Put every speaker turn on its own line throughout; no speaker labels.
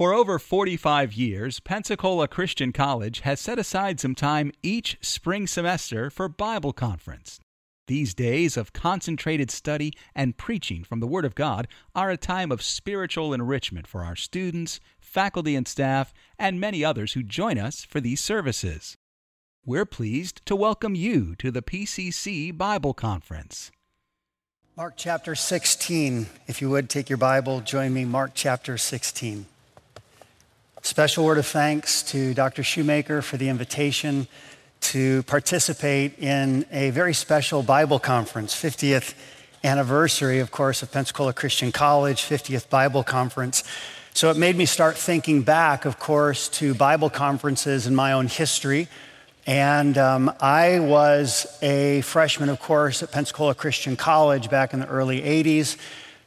For over 45 years, Pensacola Christian College has set aside some time each spring semester for Bible conference. These days of concentrated study and preaching from the Word of God are a time of spiritual enrichment for our students, faculty and staff, and many others who join us for these services. We're pleased to welcome you to the PCC Bible Conference.
Mark chapter 16. If you would take your Bible, join me, Mark chapter 16. Special word of thanks to Dr. Shoemaker for the invitation to participate in a very special Bible conference, 50th anniversary, of course, of Pensacola Christian College, 50th Bible Conference. So it made me start thinking back, of course, to Bible conferences in my own history. And um, I was a freshman, of course, at Pensacola Christian College back in the early 80s.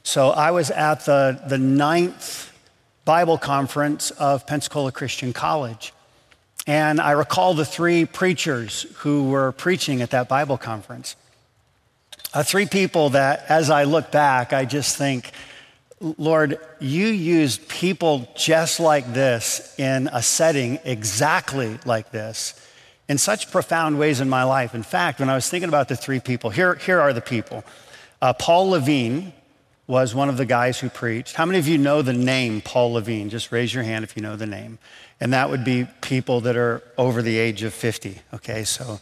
So I was at the, the ninth Bible conference of Pensacola Christian College. And I recall the three preachers who were preaching at that Bible conference. Uh, three people that, as I look back, I just think, Lord, you used people just like this in a setting exactly like this in such profound ways in my life. In fact, when I was thinking about the three people, here, here are the people uh, Paul Levine, was one of the guys who preached. How many of you know the name Paul Levine? Just raise your hand if you know the name. And that would be people that are over the age of 50. Okay, so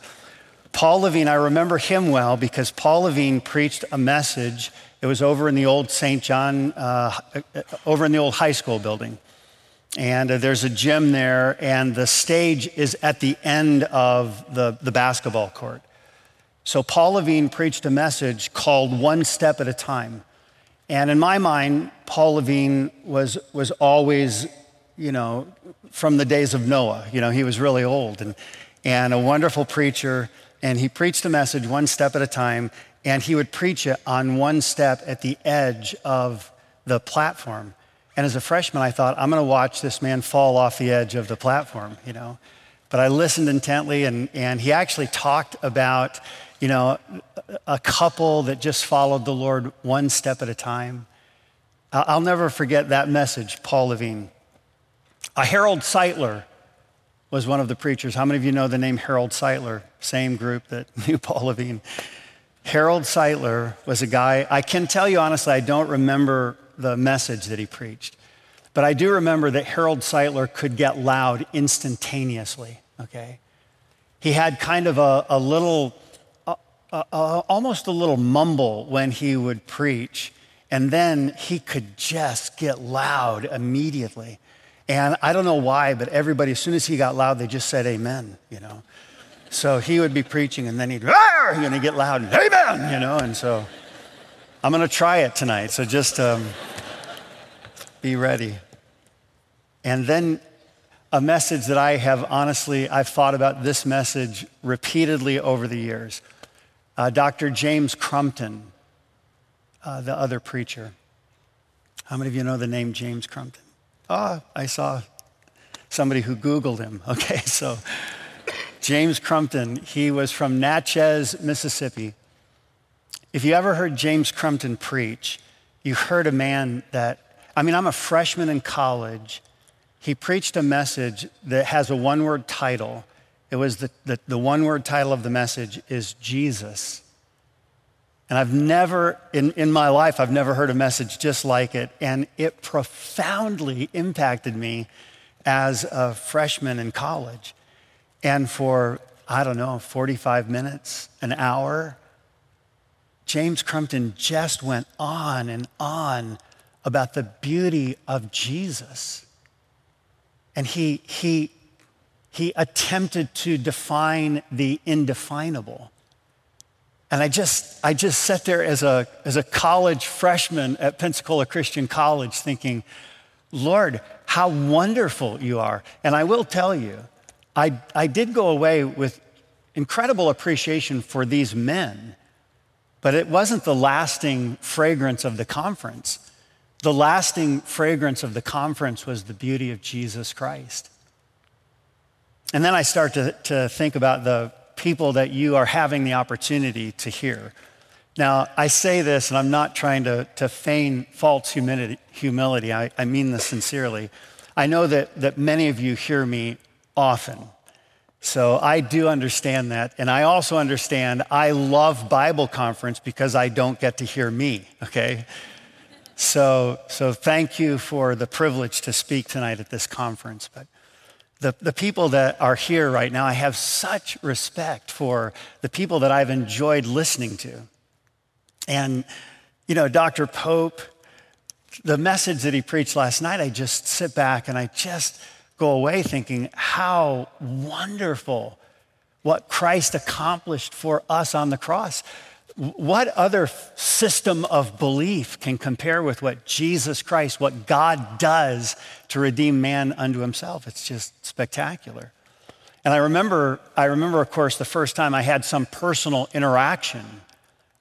Paul Levine, I remember him well because Paul Levine preached a message. It was over in the old St. John, uh, over in the old high school building. And uh, there's a gym there, and the stage is at the end of the, the basketball court. So Paul Levine preached a message called One Step at a Time. And in my mind, Paul Levine was, was always, you know, from the days of Noah. You know, he was really old and, and a wonderful preacher. And he preached a message one step at a time. And he would preach it on one step at the edge of the platform. And as a freshman, I thought, I'm going to watch this man fall off the edge of the platform, you know. But I listened intently, and, and he actually talked about you know, a couple that just followed the Lord one step at a time. I'll never forget that message, Paul Levine. A Harold Sightler was one of the preachers. How many of you know the name Harold Sightler? Same group that knew Paul Levine. Harold Sightler was a guy, I can tell you honestly, I don't remember the message that he preached. But I do remember that Harold Sightler could get loud instantaneously, okay? He had kind of a, a little uh, almost a little mumble when he would preach, and then he could just get loud immediately. And I don't know why, but everybody, as soon as he got loud, they just said amen, you know. So he would be preaching, and then he'd, you know, get loud, and, amen, you know. And so I'm going to try it tonight, so just um, be ready. And then a message that I have honestly, I've thought about this message repeatedly over the years. Uh, Dr. James Crumpton, uh, the other preacher. How many of you know the name James Crumpton? Ah, oh, I saw somebody who Googled him. Okay, so James Crumpton, he was from Natchez, Mississippi. If you ever heard James Crumpton preach, you heard a man that, I mean, I'm a freshman in college. He preached a message that has a one word title it was the, the, the one word title of the message is Jesus. And I've never, in, in my life, I've never heard a message just like it. And it profoundly impacted me as a freshman in college. And for, I don't know, 45 minutes, an hour, James Crumpton just went on and on about the beauty of Jesus. And he, he he attempted to define the indefinable. And I just, I just sat there as a, as a college freshman at Pensacola Christian College thinking, Lord, how wonderful you are. And I will tell you, I, I did go away with incredible appreciation for these men, but it wasn't the lasting fragrance of the conference. The lasting fragrance of the conference was the beauty of Jesus Christ. And then I start to, to think about the people that you are having the opportunity to hear. Now, I say this, and I'm not trying to, to feign false humility. humility. I, I mean this sincerely. I know that, that many of you hear me often. So I do understand that. And I also understand I love Bible conference because I don't get to hear me, okay? So, so thank you for the privilege to speak tonight at this conference. But the, the people that are here right now, I have such respect for the people that I've enjoyed listening to. And, you know, Dr. Pope, the message that he preached last night, I just sit back and I just go away thinking how wonderful what Christ accomplished for us on the cross. What other system of belief can compare with what Jesus Christ, what God does to redeem man unto himself? It's just spectacular. And I remember, I remember, of course, the first time I had some personal interaction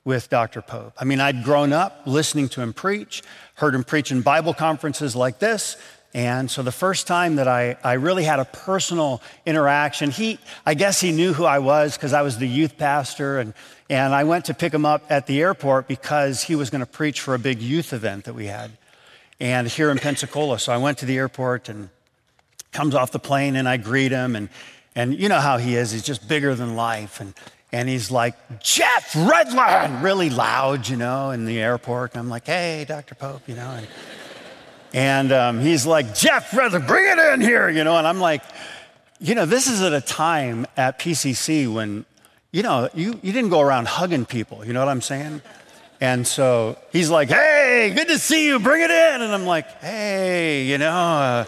with Dr. Pope. I mean, I'd grown up listening to him preach, heard him preach in Bible conferences like this. And so the first time that I, I really had a personal interaction, he, I guess he knew who I was because I was the youth pastor. And, and I went to pick him up at the airport because he was going to preach for a big youth event that we had. And here in Pensacola. So I went to the airport and comes off the plane and I greet him. And, and you know how he is. He's just bigger than life. And, and he's like, Jeff Redlin, really loud, you know, in the airport. And I'm like, hey, Dr. Pope, you know. And, and um, he's like, Jeff Redlin, bring it in here, you know. And I'm like, you know, this is at a time at PCC when, you know, you, you didn't go around hugging people, you know what I'm saying? And so he's like, hey, good to see you, bring it in. And I'm like, hey, you know. Uh,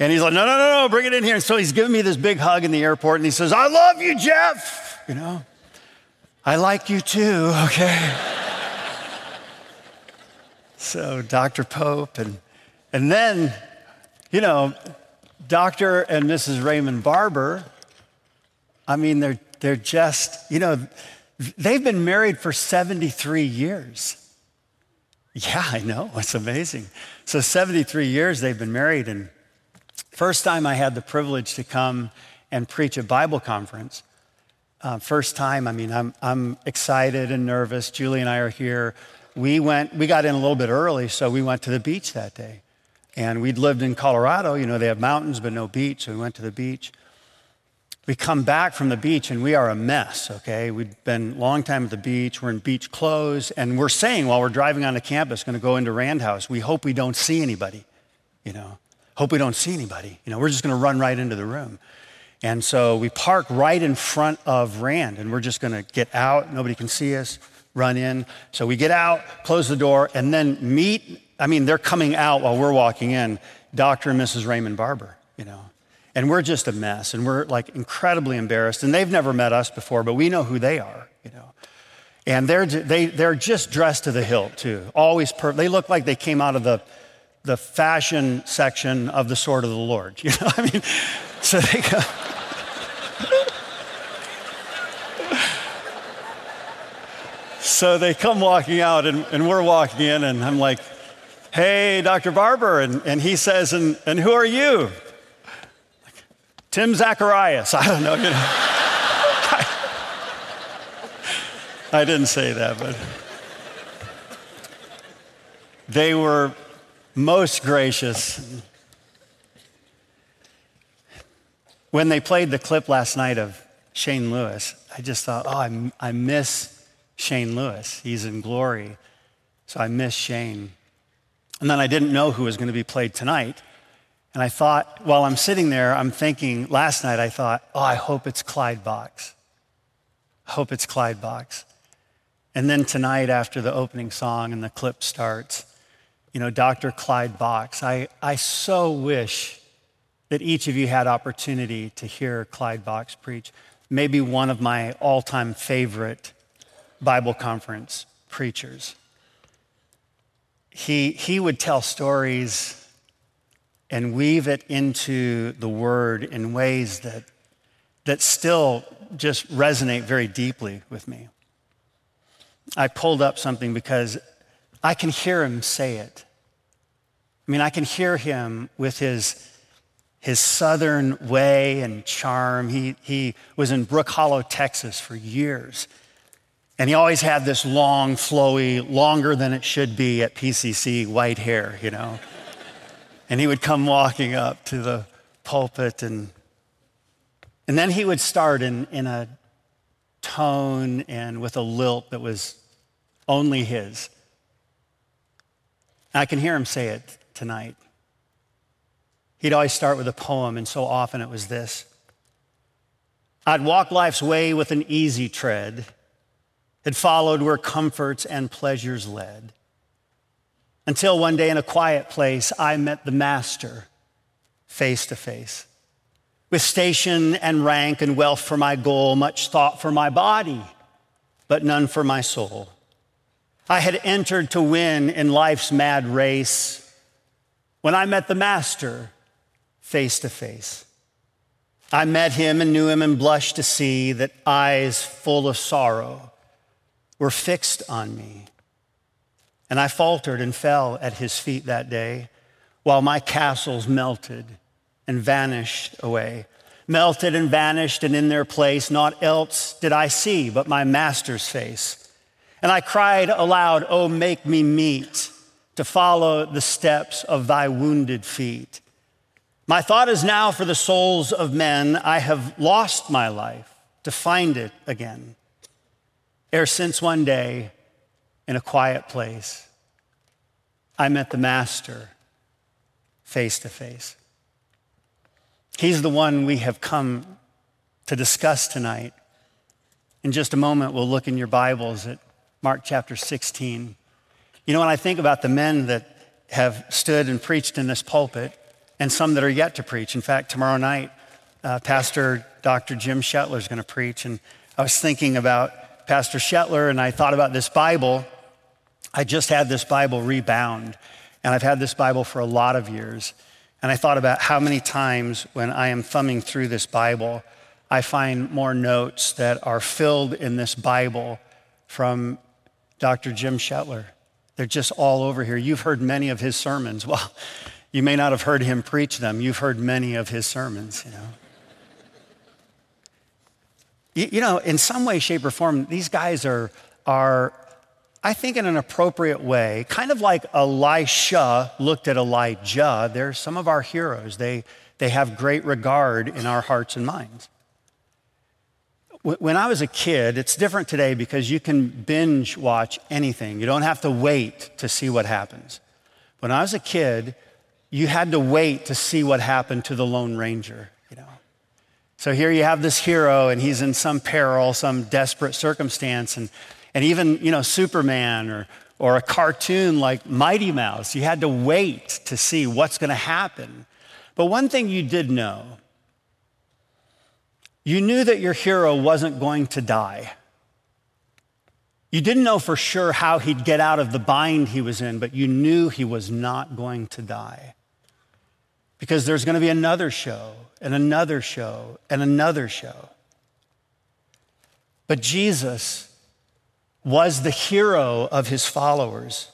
and he's like, no, no, no, no, bring it in here. And so he's giving me this big hug in the airport and he says, I love you, Jeff you know? I like you too, okay? So, Dr. Pope, and, and then, you know, Dr. and Mrs. Raymond Barber, I mean, they're, they're just, you know, they've been married for 73 years. Yeah, I know. It's amazing. So, 73 years they've been married. And first time I had the privilege to come and preach a Bible conference, uh, first time, I mean, I'm, I'm excited and nervous. Julie and I are here. We went, we got in a little bit early, so we went to the beach that day. And we'd lived in Colorado, you know, they have mountains but no beach, so we went to the beach. We come back from the beach and we are a mess, okay? We've been a long time at the beach, we're in beach clothes, and we're saying while we're driving onto campus, gonna go into Rand House, we hope we don't see anybody, you know? Hope we don't see anybody. You know, we're just gonna run right into the room. And so we park right in front of Rand, and we're just going to get out. Nobody can see us, run in. So we get out, close the door, and then meet. I mean, they're coming out while we're walking in, Dr. and Mrs. Raymond Barber, you know. And we're just a mess, and we're like incredibly embarrassed. And they've never met us before, but we know who they are, you know. And they're, they, they're just dressed to the hilt, too. Always perfect. They look like they came out of the, the fashion section of the Sword of the Lord, you know. I mean, so they go. So they come walking out, and, and, we're walking in, and I'm like, hey, Dr. Barber. And, and he says, and, and who are you? Like, Tim Zacharias. I don't know. You know. I, didn't say that, but they were most gracious. When they played the clip last night of Shane Lewis, I just thought, oh, I, I miss Shane Lewis. He's in glory. So I miss Shane. And then I didn't know who was going to be played tonight. And I thought, while I'm sitting there, I'm thinking, last night I thought, oh, I hope it's Clyde Box. I hope it's Clyde Box. And then tonight, after the opening song and the clip starts, you know, Dr. Clyde Box, I, I so wish that each of you had opportunity to hear Clyde Box preach. Maybe one of my all time favorite Bible conference preachers. He, he would tell stories and weave it into the word in ways that, that still just resonate very deeply with me. I pulled up something because I can hear him say it. I mean, I can hear him with his his southern way and charm. He, he was in Brook Hollow, Texas for years. And he always had this long, flowy, longer than it should be at PCC white hair, you know. And he would come walking up to the pulpit and and then he would start in, in a tone and with a lilt that was only his. I can hear him say it tonight. He'd always start with a poem, and so often it was this I'd walk life's way with an easy tread, had followed where comforts and pleasures led. Until one day in a quiet place, I met the Master face to face. With station and rank and wealth for my goal, much thought for my body, but none for my soul. I had entered to win in life's mad race when I met the Master face to face. I met him and knew him and blushed to see that eyes full of sorrow were fixed on me. And I faltered and fell at his feet that day while my castles melted and vanished away. Melted and vanished, and in their place, naught else did I see but my master's face. And I cried aloud, Oh, make me meet to follow the steps of thy wounded feet. My thought is now for the souls of men. I have lost my life to find it again. Ere since one day, in a quiet place, I met the Master face to face. He's the one we have come to discuss tonight. In just a moment, we'll look in your Bibles at Mark chapter 16. You know, when I think about the men that have stood and preached in this pulpit, and some that are yet to preach. In fact, tomorrow night, uh, Pastor Dr. Jim Schettler is going to preach. And I was thinking about Pastor Schettler, and I thought about this Bible. I just had this Bible rebound, and I've had this Bible for a lot of years. And I thought about how many times when I am thumbing through this Bible, I find more notes that are filled in this Bible from Dr. Jim Schettler. They're just all over here. You've heard many of his sermons. Well, you may not have heard him preach them. You've heard many of his sermons, you know. You, you know, in some way, shape, or form, these guys are, are I think, in an appropriate way, kind of like Elisha looked at Elijah, they're some of our heroes. They, they have great regard in our hearts and minds. When I was a kid, it's different today because you can binge watch anything. You don't have to wait to see what happens. When I was a kid, you had to wait to see what happened to the Lone Ranger. So here you have this hero and he's in some peril, some desperate circumstance, and and even, you know, Superman or, or a cartoon like Mighty Mouse, you had to wait to see what's going to happen. But one thing you did know you knew that your hero wasn't going to die. You didn't know for sure how he'd get out of the bind he was in, but you knew he was not going to die. Because there's going to be another show, and another show, and another show. But Jesus was the hero of his followers.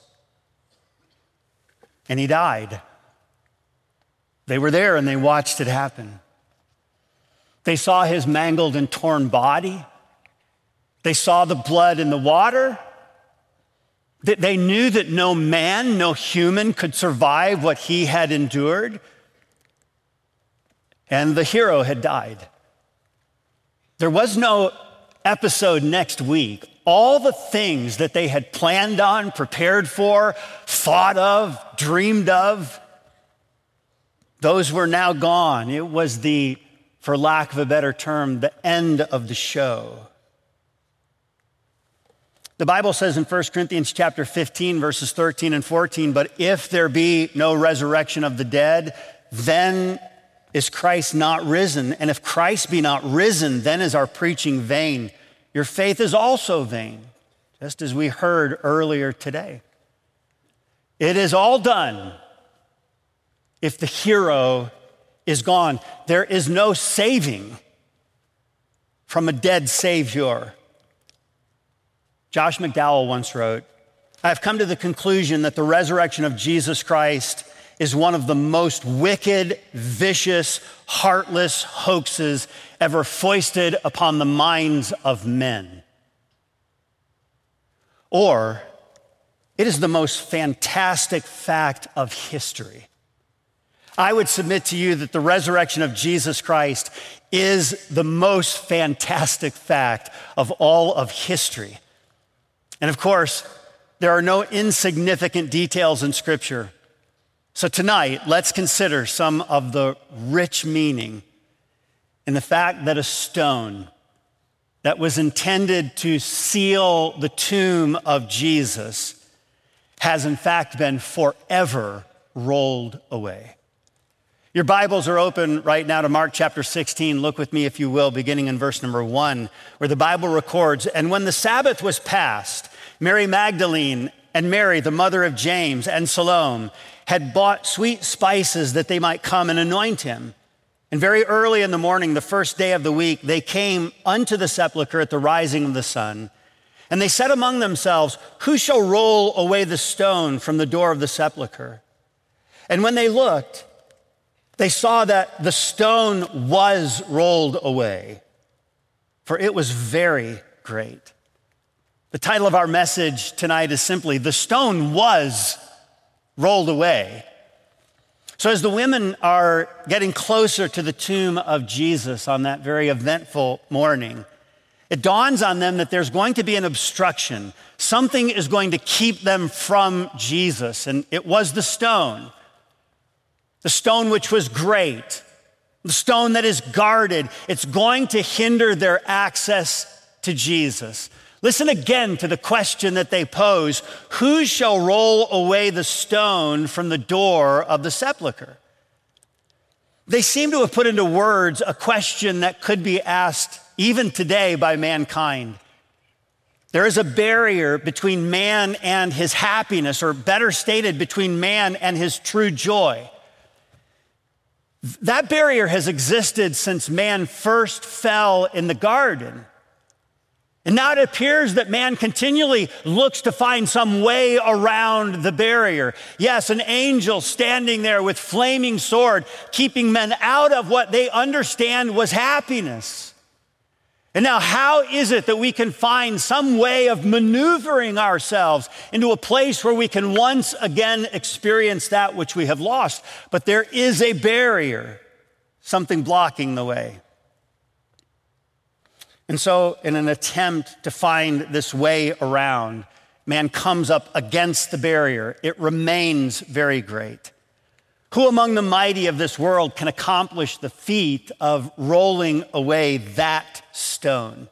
And he died. They were there and they watched it happen. They saw his mangled and torn body. They saw the blood in the water. They knew that no man, no human could survive what he had endured. And the hero had died. There was no episode next week all the things that they had planned on, prepared for, thought of, dreamed of, those were now gone. It was the, for lack of a better term, the end of the show. The Bible says in 1 Corinthians chapter 15 verses 13 and 14, but if there be no resurrection of the dead, then is Christ not risen? And if Christ be not risen, then is our preaching vain your faith is also vain, just as we heard earlier today. It is all done if the hero is gone. There is no saving from a dead Savior. Josh McDowell once wrote, I've come to the conclusion that the resurrection of Jesus Christ is one of the most wicked, vicious, heartless hoaxes ever foisted upon the minds of men. Or it is the most fantastic fact of history. I would submit to you that the resurrection of Jesus Christ is the most fantastic fact of all of history. And of course, there are no insignificant details in Scripture. So tonight, let's consider some of the rich meaning in the fact that a stone that was intended to seal the tomb of Jesus has in fact been forever rolled away. Your Bibles are open right now to Mark chapter 16. Look with me, if you will, beginning in verse number one, where the Bible records And when the Sabbath was past, Mary Magdalene and Mary, the mother of James, and Salome had bought sweet spices that they might come and anoint him. And very early in the morning, the first day of the week, they came unto the sepulchre at the rising of the sun. And they said among themselves, Who shall roll away the stone from the door of the sepulchre? And when they looked, they saw that the stone was rolled away, for it was very great. The title of our message tonight is simply The Stone Was Rolled Away. So, as the women are getting closer to the tomb of Jesus on that very eventful morning, it dawns on them that there's going to be an obstruction. Something is going to keep them from Jesus, and it was the stone. The stone which was great, the stone that is guarded, it's going to hinder their access to Jesus. Listen again to the question that they pose Who shall roll away the stone from the door of the sepulchre? They seem to have put into words a question that could be asked even today by mankind. There is a barrier between man and his happiness, or better stated, between man and his true joy. That barrier has existed since man first fell in the garden. And now it appears that man continually looks to find some way around the barrier. Yes, an angel standing there with flaming sword, keeping men out of what they understand was happiness. And now, how is it that we can find some way of maneuvering ourselves into a place where we can once again experience that which we have lost? But there is a barrier, something blocking the way. And so, in an attempt to find this way around, man comes up against the barrier. It remains very great. Who among the mighty of this world can accomplish the feat of rolling away that stone?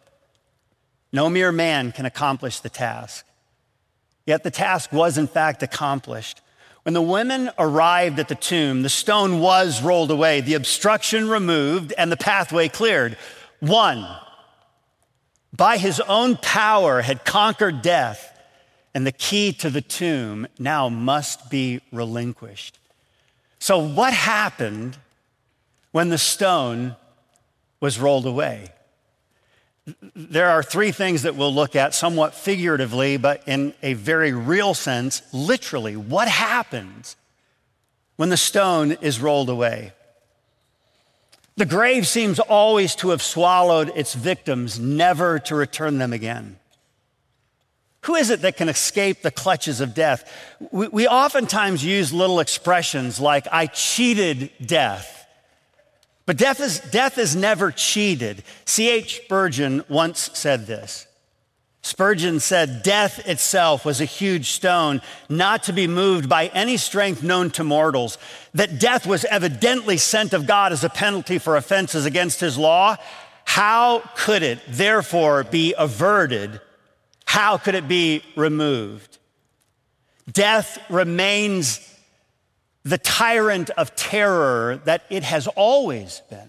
No mere man can accomplish the task. Yet the task was, in fact, accomplished. When the women arrived at the tomb, the stone was rolled away, the obstruction removed, and the pathway cleared. One, by his own power, had conquered death, and the key to the tomb now must be relinquished. So, what happened when the stone was rolled away? There are three things that we'll look at somewhat figuratively, but in a very real sense, literally. What happens when the stone is rolled away? The grave seems always to have swallowed its victims, never to return them again. Who is it that can escape the clutches of death? We, we, oftentimes use little expressions like, I cheated death. But death is, death is never cheated. C.H. Spurgeon once said this Spurgeon said, Death itself was a huge stone, not to be moved by any strength known to mortals. That death was evidently sent of God as a penalty for offenses against his law. How could it, therefore, be averted? How could it be removed? Death remains the tyrant of terror that it has always been.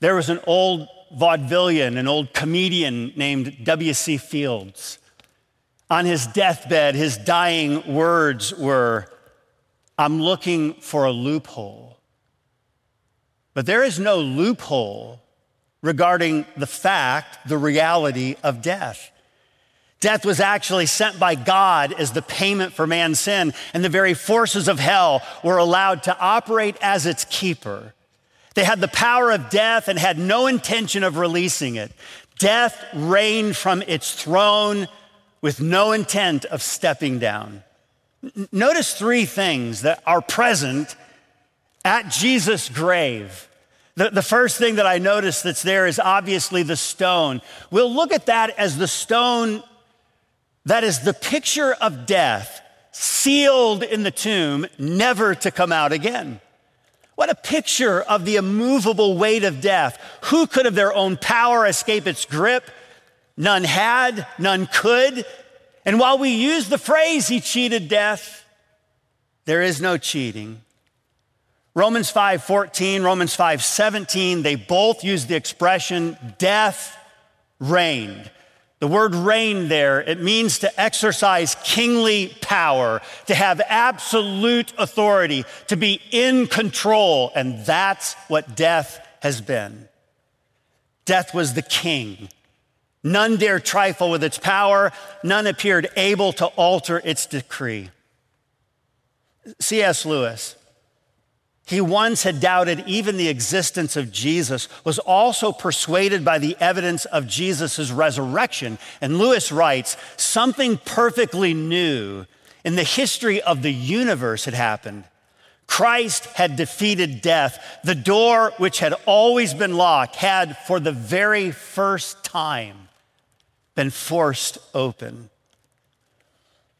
There was an old vaudevillian, an old comedian named W.C. Fields. On his deathbed, his dying words were, I'm looking for a loophole. But there is no loophole regarding the fact, the reality of death. Death was actually sent by God as the payment for man's sin, and the very forces of hell were allowed to operate as its keeper. They had the power of death and had no intention of releasing it. Death reigned from its throne with no intent of stepping down. Notice three things that are present at Jesus' grave. The, the first thing that I notice that's there is obviously the stone. We'll look at that as the stone that is the picture of death sealed in the tomb, never to come out again. What a picture of the immovable weight of death. Who could of their own power escape its grip? None had, none could. And while we use the phrase, he cheated death, there is no cheating. Romans 5:14, Romans 5:17, they both use the expression death reigned. The word reign there, it means to exercise kingly power, to have absolute authority, to be in control, and that's what death has been. Death was the king. None dared trifle with its power, none appeared able to alter its decree. C.S. Lewis, he once had doubted even the existence of Jesus, was also persuaded by the evidence of Jesus' resurrection. And Lewis writes something perfectly new in the history of the universe had happened. Christ had defeated death. The door, which had always been locked, had for the very first time been forced open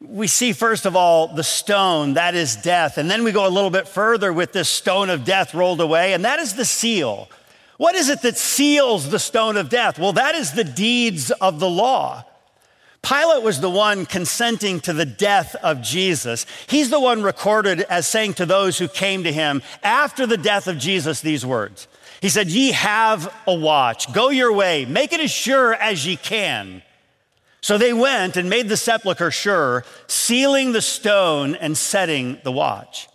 we see, first of all, the stone, that is death. And then we go a little bit further with this stone of death rolled away, and that is the seal. What is it that seals the stone of death? Well, that is the deeds of the law. Pilate was the one consenting to the death of Jesus. He's the one recorded as saying to those who came to him after the death of Jesus these words. He said, Ye have a watch, go your way, make it as sure as ye can. So they went and made the sepulchre sure, sealing the stone and setting the watch.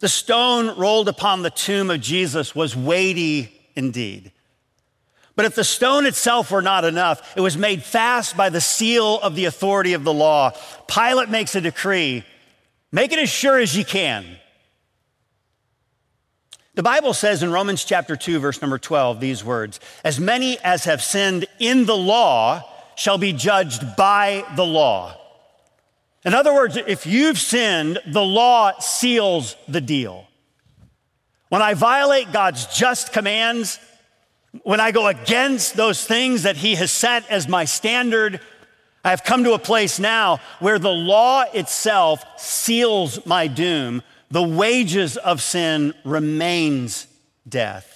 The stone rolled upon the tomb of Jesus was weighty indeed. But if the stone itself were not enough, it was made fast by the seal of the authority of the law. Pilate makes a decree make it as sure as you can. The Bible says in Romans chapter 2, verse number 12, these words As many as have sinned in the law, shall be judged by the law. In other words, if you've sinned, the law seals the deal. When I violate God's just commands, when I go against those things that He has set as my standard, I have come to a place now where the law itself seals my doom. The wages of sin remains death.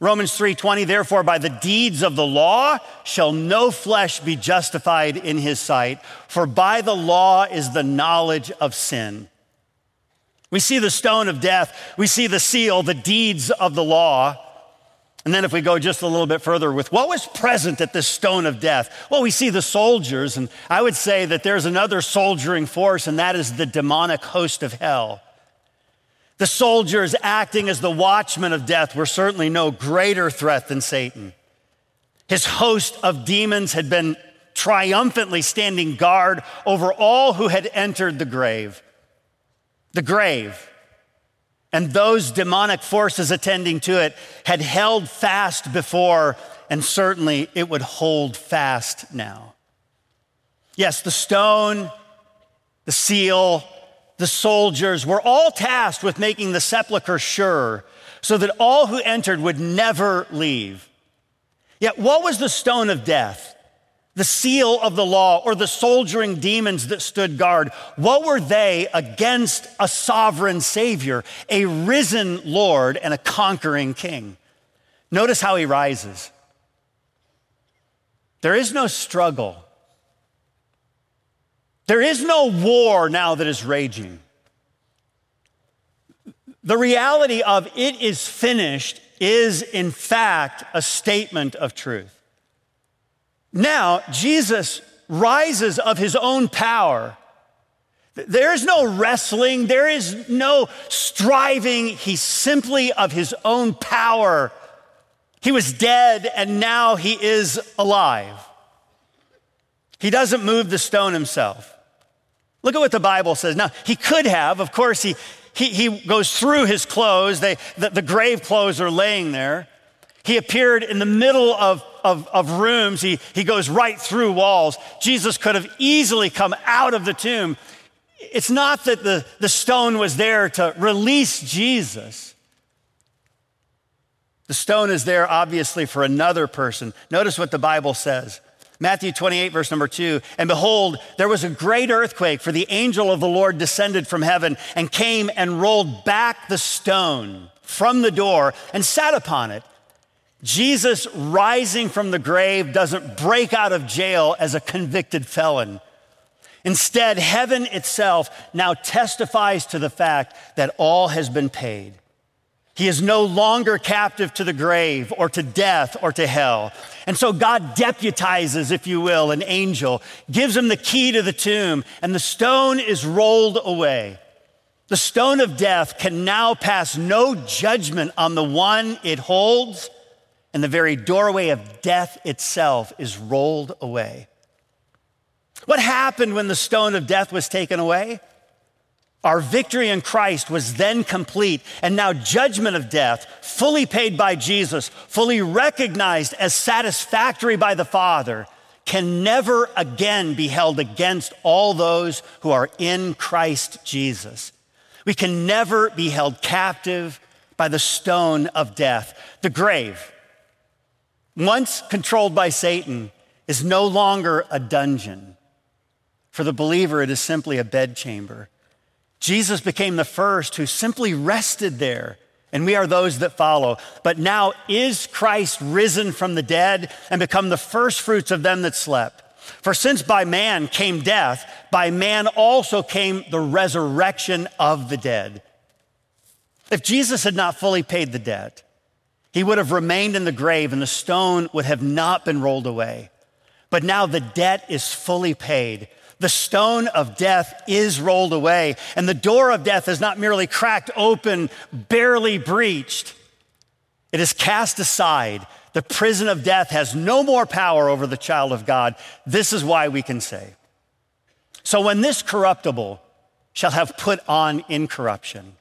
Romans 3:20 therefore by the deeds of the law shall no flesh be justified in his sight for by the law is the knowledge of sin. We see the stone of death, we see the seal, the deeds of the law. And then if we go just a little bit further with what was present at this stone of death, well we see the soldiers and I would say that there's another soldiering force and that is the demonic host of hell. The soldiers acting as the watchmen of death were certainly no greater threat than Satan. His host of demons had been triumphantly standing guard over all who had entered the grave. The grave and those demonic forces attending to it had held fast before, and certainly it would hold fast now. Yes, the stone, the seal, the soldiers were all tasked with making the sepulchre sure so that all who entered would never leave. Yet, what was the stone of death? The seal of the law or the soldiering demons that stood guard? What were they against a sovereign Savior, a risen Lord, and a conquering King? Notice how he rises. There is no struggle there is no war now that is raging. The reality of it is finished is, in fact, a statement of truth. Now, Jesus rises of his own power. There is no wrestling, there is no striving. He's simply of his own power. He was dead and now he is alive. He doesn't move the stone himself. Look at what the Bible says. Now, he could have, of course, he, he, he goes through his clothes. They, the, the grave clothes are laying there. He appeared in the middle of, of, of, rooms. He, he goes right through walls. Jesus could have easily come out of the tomb. It's not that the, the stone was there to release Jesus. The stone is there obviously for another person. Notice what the Bible says. Matthew 28, verse number two. And behold, there was a great earthquake, for the angel of the Lord descended from heaven and came and rolled back the stone from the door and sat upon it. Jesus, rising from the grave, doesn't break out of jail as a convicted felon. Instead, heaven itself now testifies to the fact that all has been paid. He is no longer captive to the grave or to death or to hell. And so God deputizes, if you will, an angel, gives him the key to the tomb, and the stone is rolled away. The stone of death can now pass no judgment on the one it holds, and the very doorway of death itself is rolled away. What happened when the stone of death was taken away? Our victory in Christ was then complete, and now judgment of death, fully paid by Jesus, fully recognized as satisfactory by the Father, can never again be held against all those who are in Christ Jesus. We can never be held captive by the stone of death. The grave, once controlled by Satan, is no longer a dungeon. For the believer, it is simply a bedchamber. Jesus became the first who simply rested there, and we are those that follow. But now is Christ risen from the dead and become the first fruits of them that slept? For since by man came death, by man also came the resurrection of the dead. If Jesus had not fully paid the debt, he would have remained in the grave and the stone would have not been rolled away. But now the debt is fully paid. The stone of death is rolled away, and the door of death is not merely cracked open, barely breached. It is cast aside. The prison of death has no more power over the child of God. This is why we can say. So when this corruptible shall have put on incorruption,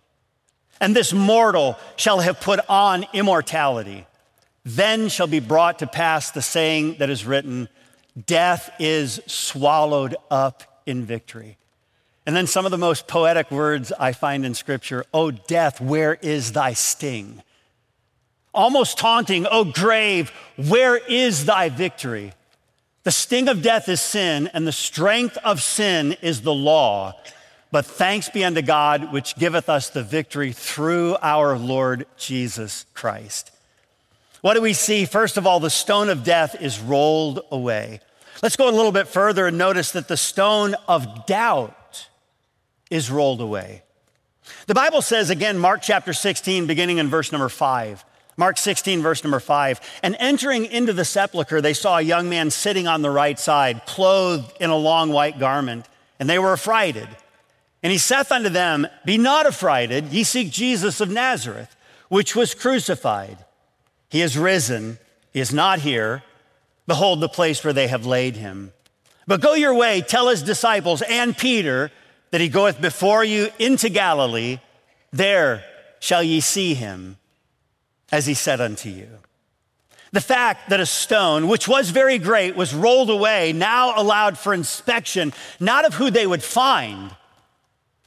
and this mortal shall have put on immortality, then shall be brought to pass the saying that is written death is swallowed up in victory. And then some of the most poetic words I find in Scripture Oh, death, where is thy sting? Almost taunting, Oh, grave, where is thy victory? The sting of death is sin, and the strength of sin is the law. But thanks be unto God, which giveth us the victory through our Lord Jesus Christ. What do we see? First of all, the stone of death is rolled away. Let's go a little bit further and notice that the stone of doubt is rolled away. The Bible says again, Mark chapter 16, beginning in verse number five. Mark 16, verse number five. And entering into the sepulchre, they saw a young man sitting on the right side, clothed in a long white garment, and they were affrighted. And he saith unto them, Be not affrighted, ye seek Jesus of Nazareth, which was crucified. He is risen, he is not here. Behold the place where they have laid him. But go your way, tell his disciples and Peter that he goeth before you into Galilee. There shall ye see him, as he said unto you. The fact that a stone, which was very great, was rolled away, now allowed for inspection, not of who they would find,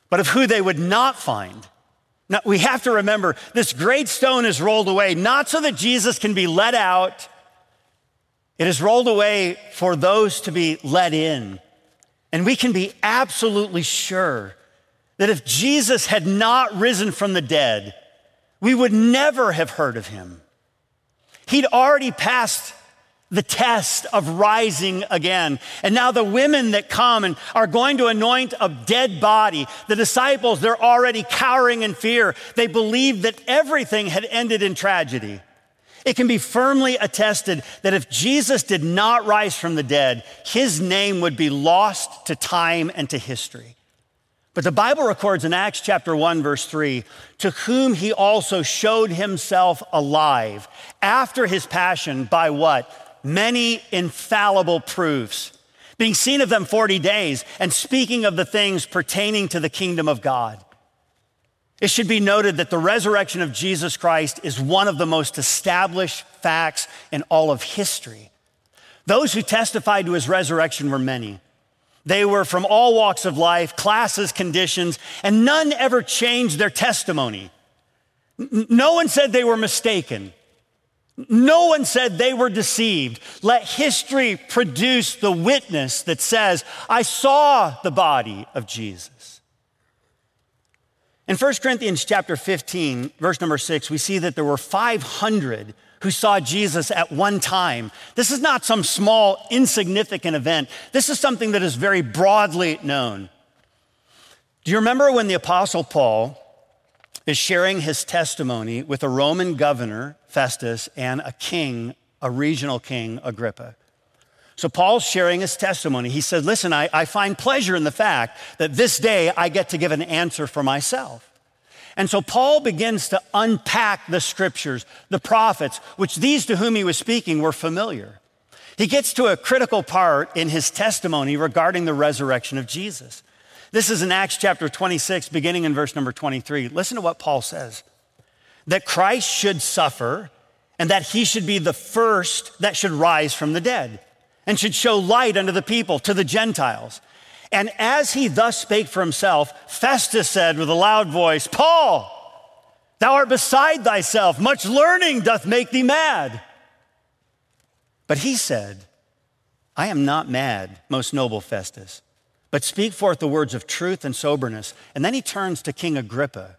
but of who they would not find. Now, we have to remember this great stone is rolled away, not so that Jesus can be let out it is rolled away for those to be let in. And we can be absolutely sure that if Jesus had not risen from the dead, we would never have heard of him. He'd already passed the test of rising again. And now the women that come and are going to anoint a dead body, the disciples, they're already cowering in fear. They believe that everything had ended in tragedy. It can be firmly attested that if Jesus did not rise from the dead, his name would be lost to time and to history. But the Bible records in Acts chapter 1, verse 3, to whom he also showed himself alive after his passion by what? Many infallible proofs, being seen of them 40 days and speaking of the things pertaining to the kingdom of God. It should be noted that the resurrection of Jesus Christ is one of the most established facts in all of history. Those who testified to his resurrection were many. They were from all walks of life, classes, conditions, and none ever changed their testimony. No one said they were mistaken. No one said they were deceived. Let history produce the witness that says, I saw the body of Jesus. In 1 Corinthians chapter 15, verse number 6, we see that there were 500 who saw Jesus at one time. This is not some small, insignificant event. This is something that is very broadly known. Do you remember when the Apostle Paul is sharing his testimony with a Roman governor, Festus, and a king, a regional king, Agrippa? So Paul's sharing his testimony. He said, Listen, I, I find pleasure in the fact that this day I get to give an answer for myself. And so Paul begins to unpack the scriptures, the prophets, which these to whom he was speaking were familiar. He gets to a critical part in his testimony regarding the resurrection of Jesus. This is in Acts chapter 26, beginning in verse number 23. Listen to what Paul says that Christ should suffer and that he should be the first that should rise from the dead and should show light unto the people, to the Gentiles. And as he thus spake for himself, Festus said with a loud voice, Paul, thou art beside thyself. Much learning doth make thee mad. But he said, I am not mad, most noble Festus, but speak forth the words of truth and soberness. And then he turns to King Agrippa.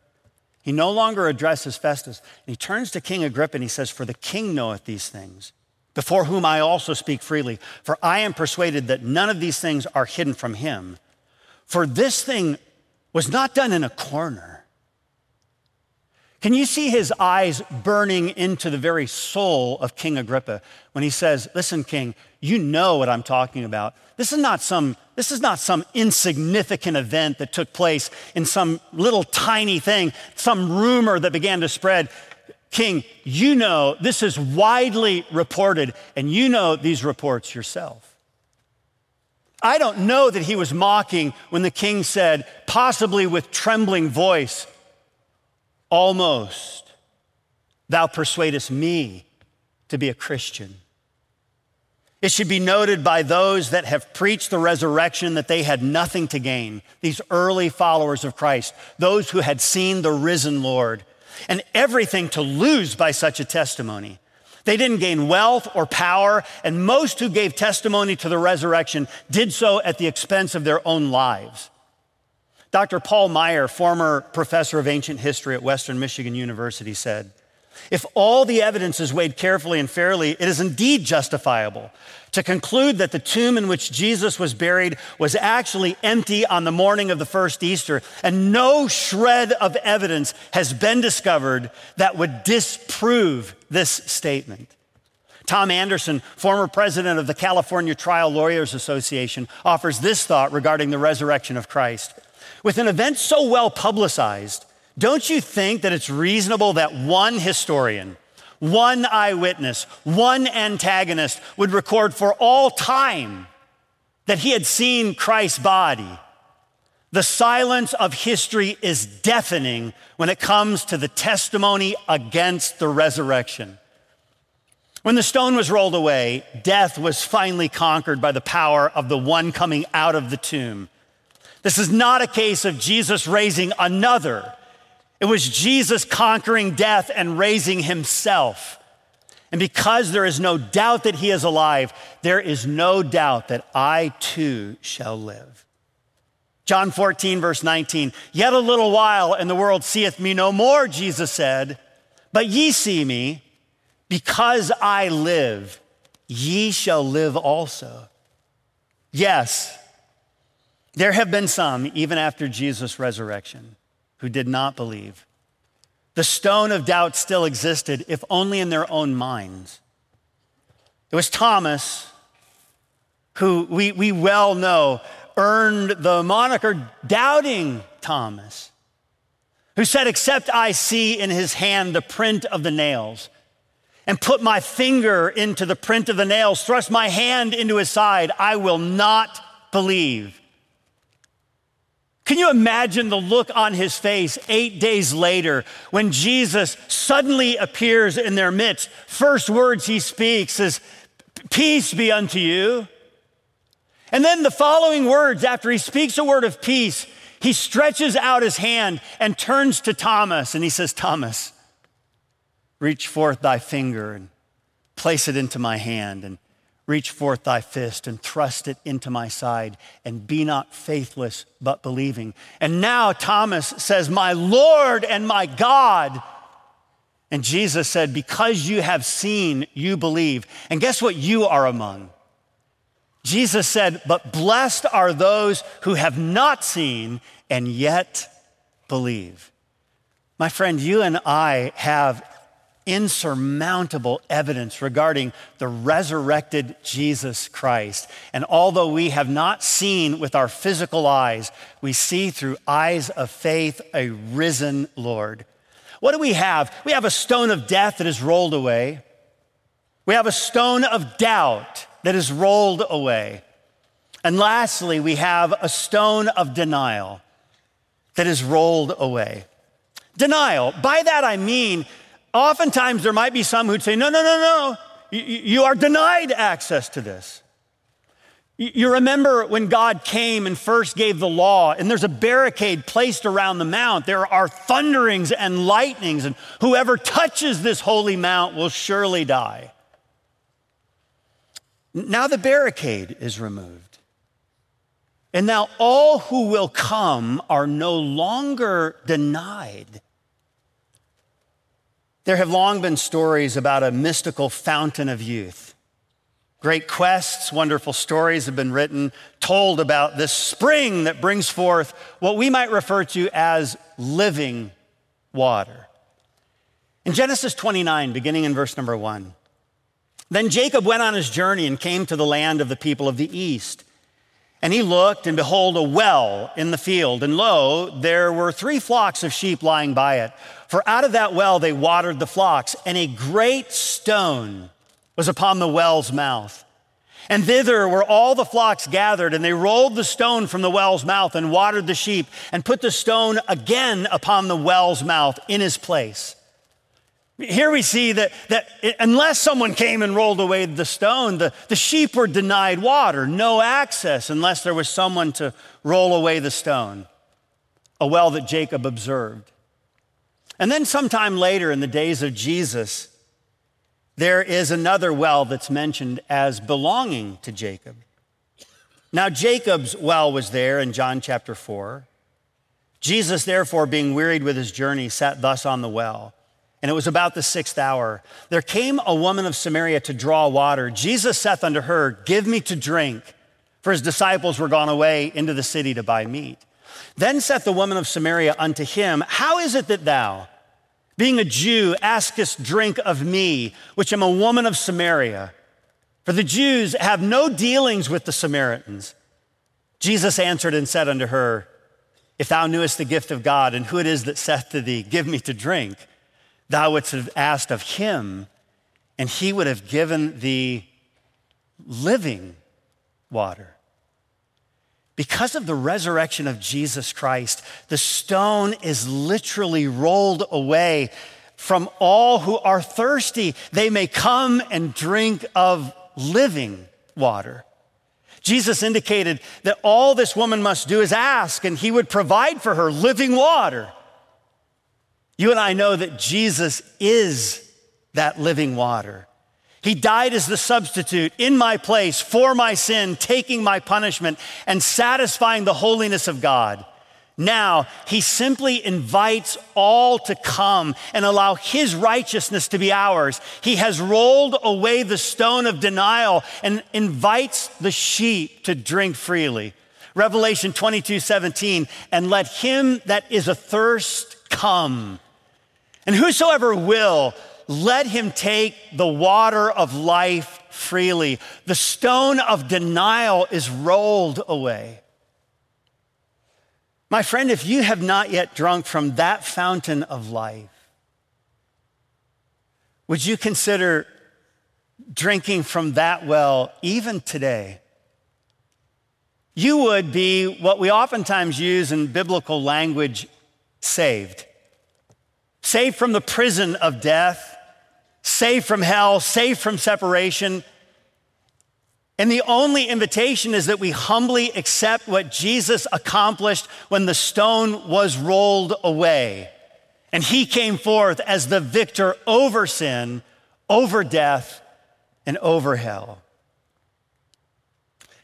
He no longer addresses Festus. And he turns to King Agrippa and he says, For the king knoweth these things before whom I also speak freely. For I am persuaded that none of these things are hidden from him. For this thing was not done in a corner. Can you see his eyes burning into the very soul of King Agrippa when he says, Listen, King, you know what I'm talking about. This is not some, this is not some insignificant event that took place in some little tiny thing, some rumor that began to spread. King, you know this is widely reported, and you know these reports yourself. I don't know that he was mocking when the king said, possibly with trembling voice, Almost, thou persuadest me to be a Christian. It should be noted by those that have preached the resurrection that they had nothing to gain, these early followers of Christ, those who had seen the risen Lord and everything to lose by such a testimony. They didn't gain wealth or power, and most who gave testimony to the resurrection did so at the expense of their own lives. Dr. Paul Maier, former professor of ancient history at Western Michigan University, said, if all the evidence is weighed carefully and fairly, it is indeed justifiable to conclude that the tomb in which Jesus was buried was actually empty on the morning of the first Easter, and no shred of evidence has been discovered that would disprove this statement. Tom Anderson, former president of the California Trial Lawyers Association, offers this thought regarding the resurrection of Christ. With an event so well publicized, don't you think that it's reasonable that one historian, one eyewitness, one antagonist would record for all time that he had seen Christ's body? The silence of history is deafening when it comes to the testimony against the resurrection. When the stone was rolled away, death was finally conquered by the power of the one coming out of the tomb. This is not a case of Jesus raising another. It was Jesus conquering death and raising himself. And because there is no doubt that he is alive, there is no doubt that I too shall live. John 14, verse 19, yet a little while and the world seeth me no more, Jesus said, but ye see me, because I live, ye shall live also. Yes, there have been some, even after Jesus' resurrection, who did not believe. The stone of doubt still existed, if only in their own minds. It was Thomas, who we, we well know earned the moniker Doubting Thomas, who said, Except I see in his hand the print of the nails, and put my finger into the print of the nails, thrust my hand into his side, I will not believe. Can you imagine the look on his face eight days later when Jesus suddenly appears in their midst? First words he speaks is, Peace be unto you. And then the following words, after he speaks a word of peace, he stretches out his hand and turns to Thomas and he says, Thomas, reach forth thy finger and place it into my hand and reach forth thy fist and thrust it into my side and be not faithless but believing. And now Thomas says, My Lord and my God. And Jesus said, Because you have seen, you believe. And guess what you are among? Jesus said, But blessed are those who have not seen and yet believe. My friend, you and I have insurmountable evidence regarding the resurrected Jesus Christ. And although we have not seen with our physical eyes, we see through eyes of faith a risen Lord. What do we have? We have a stone of death that is rolled away. We have a stone of doubt that is rolled away. And lastly, we have a stone of denial that is rolled away. Denial. By that I mean, oftentimes there might be some who'd say, no, no, no, no, you, you are denied access to this. You remember when God came and first gave the law, and there's a barricade placed around the mount. There are thunderings and lightnings, and whoever touches this holy mount will surely die. Now the barricade is removed. And now all who will come are no longer denied. There have long been stories about a mystical fountain of youth. Great quests, wonderful stories have been written, told about this spring that brings forth what we might refer to as living water. In Genesis 29, beginning in verse number one, then Jacob went on his journey and came to the land of the people of the east. And he looked, and behold, a well in the field. And lo, there were three flocks of sheep lying by it. For out of that well they watered the flocks, and a great stone was upon the well's mouth. And thither were all the flocks gathered, and they rolled the stone from the well's mouth and watered the sheep, and put the stone again upon the well's mouth in his place. Here we see that, that unless someone came and rolled away the stone, the, the sheep were denied water, no access unless there was someone to roll away the stone, a well that Jacob observed. And then, sometime later in the days of Jesus, there is another well that's mentioned as belonging to Jacob. Now, Jacob's well was there in John chapter 4. Jesus, therefore, being wearied with his journey, sat thus on the well and it was about the sixth hour. There came a woman of Samaria to draw water. Jesus saith unto her, Give me to drink, for his disciples were gone away into the city to buy meat. Then saith the woman of Samaria unto him, How is it that thou, being a Jew, askest drink of me, which am a woman of Samaria? For the Jews have no dealings with the Samaritans. Jesus answered and said unto her, If thou knewest the gift of God, and who it is that saith to thee, Give me to drink, thou wouldst have asked of him, and he would have given thee living water. Because of the resurrection of Jesus Christ, the stone is literally rolled away from all who are thirsty. They may come and drink of living water. Jesus indicated that all this woman must do is ask, and he would provide for her living water. You and I know that Jesus is that living water. He died as the substitute in my place for my sin, taking my punishment and satisfying the holiness of God. Now, he simply invites all to come and allow his righteousness to be ours. He has rolled away the stone of denial and invites the sheep to drink freely. Revelation 22 17, and let him that is athirst come. And whosoever will, let him take the water of life freely. The stone of denial is rolled away. My friend, if you have not yet drunk from that fountain of life, would you consider drinking from that well even today? You would be what we oftentimes use in biblical language saved saved from the prison of death, saved from hell, saved from separation. And the only invitation is that we humbly accept what Jesus accomplished when the stone was rolled away. And he came forth as the victor over sin, over death, and over hell.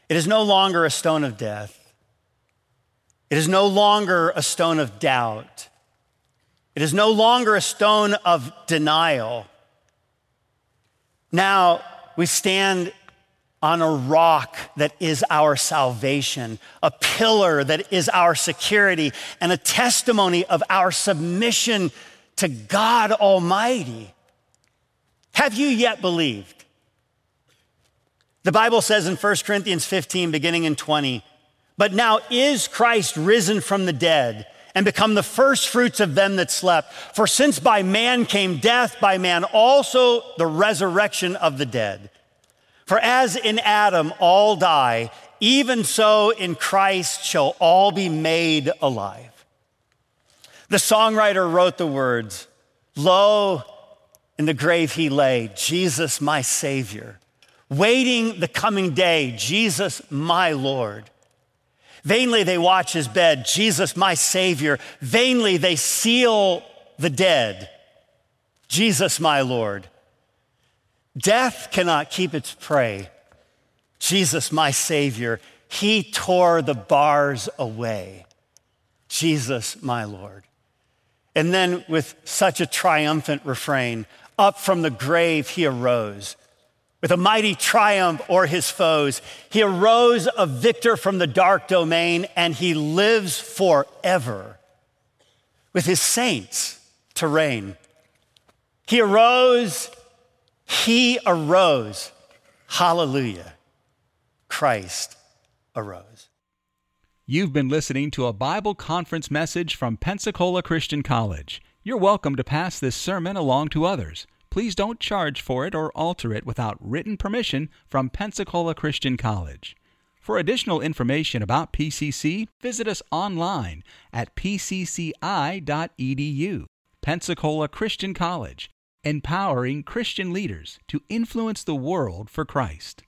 It is no longer a stone of death. It is no longer a stone of doubt. It is no longer a stone of denial. Now we stand on a rock that is our salvation, a pillar that is our security, and a testimony of our submission to God Almighty. Have you yet believed? The Bible says in 1 Corinthians 15, beginning in 20, but now is Christ risen from the dead and become the first fruits of them that slept? For since by man came death, by man also the resurrection of the dead. For as in Adam all die, even so in Christ shall all be made alive. The songwriter wrote the words Lo, in the grave he lay, Jesus my Savior, waiting the coming day, Jesus my Lord. Vainly they watch his bed, Jesus my Savior. Vainly they seal the dead, Jesus my Lord. Death cannot keep its prey. Jesus, my Savior, He tore the bars away. Jesus, my Lord. And then, with such a triumphant refrain, up from the grave he arose. With a mighty triumph o'er his foes, he arose a victor from the dark domain, and he lives forever with his saints to reign. He arose he arose. Hallelujah. Christ arose.
You've been listening to a Bible conference message from Pensacola Christian College. You're welcome to pass this sermon along to others. Please don't charge for it or alter it without written permission from Pensacola Christian College. For additional information about PCC, visit us online at pcci.edu. Pensacola Christian College empowering Christian leaders to influence the world for Christ.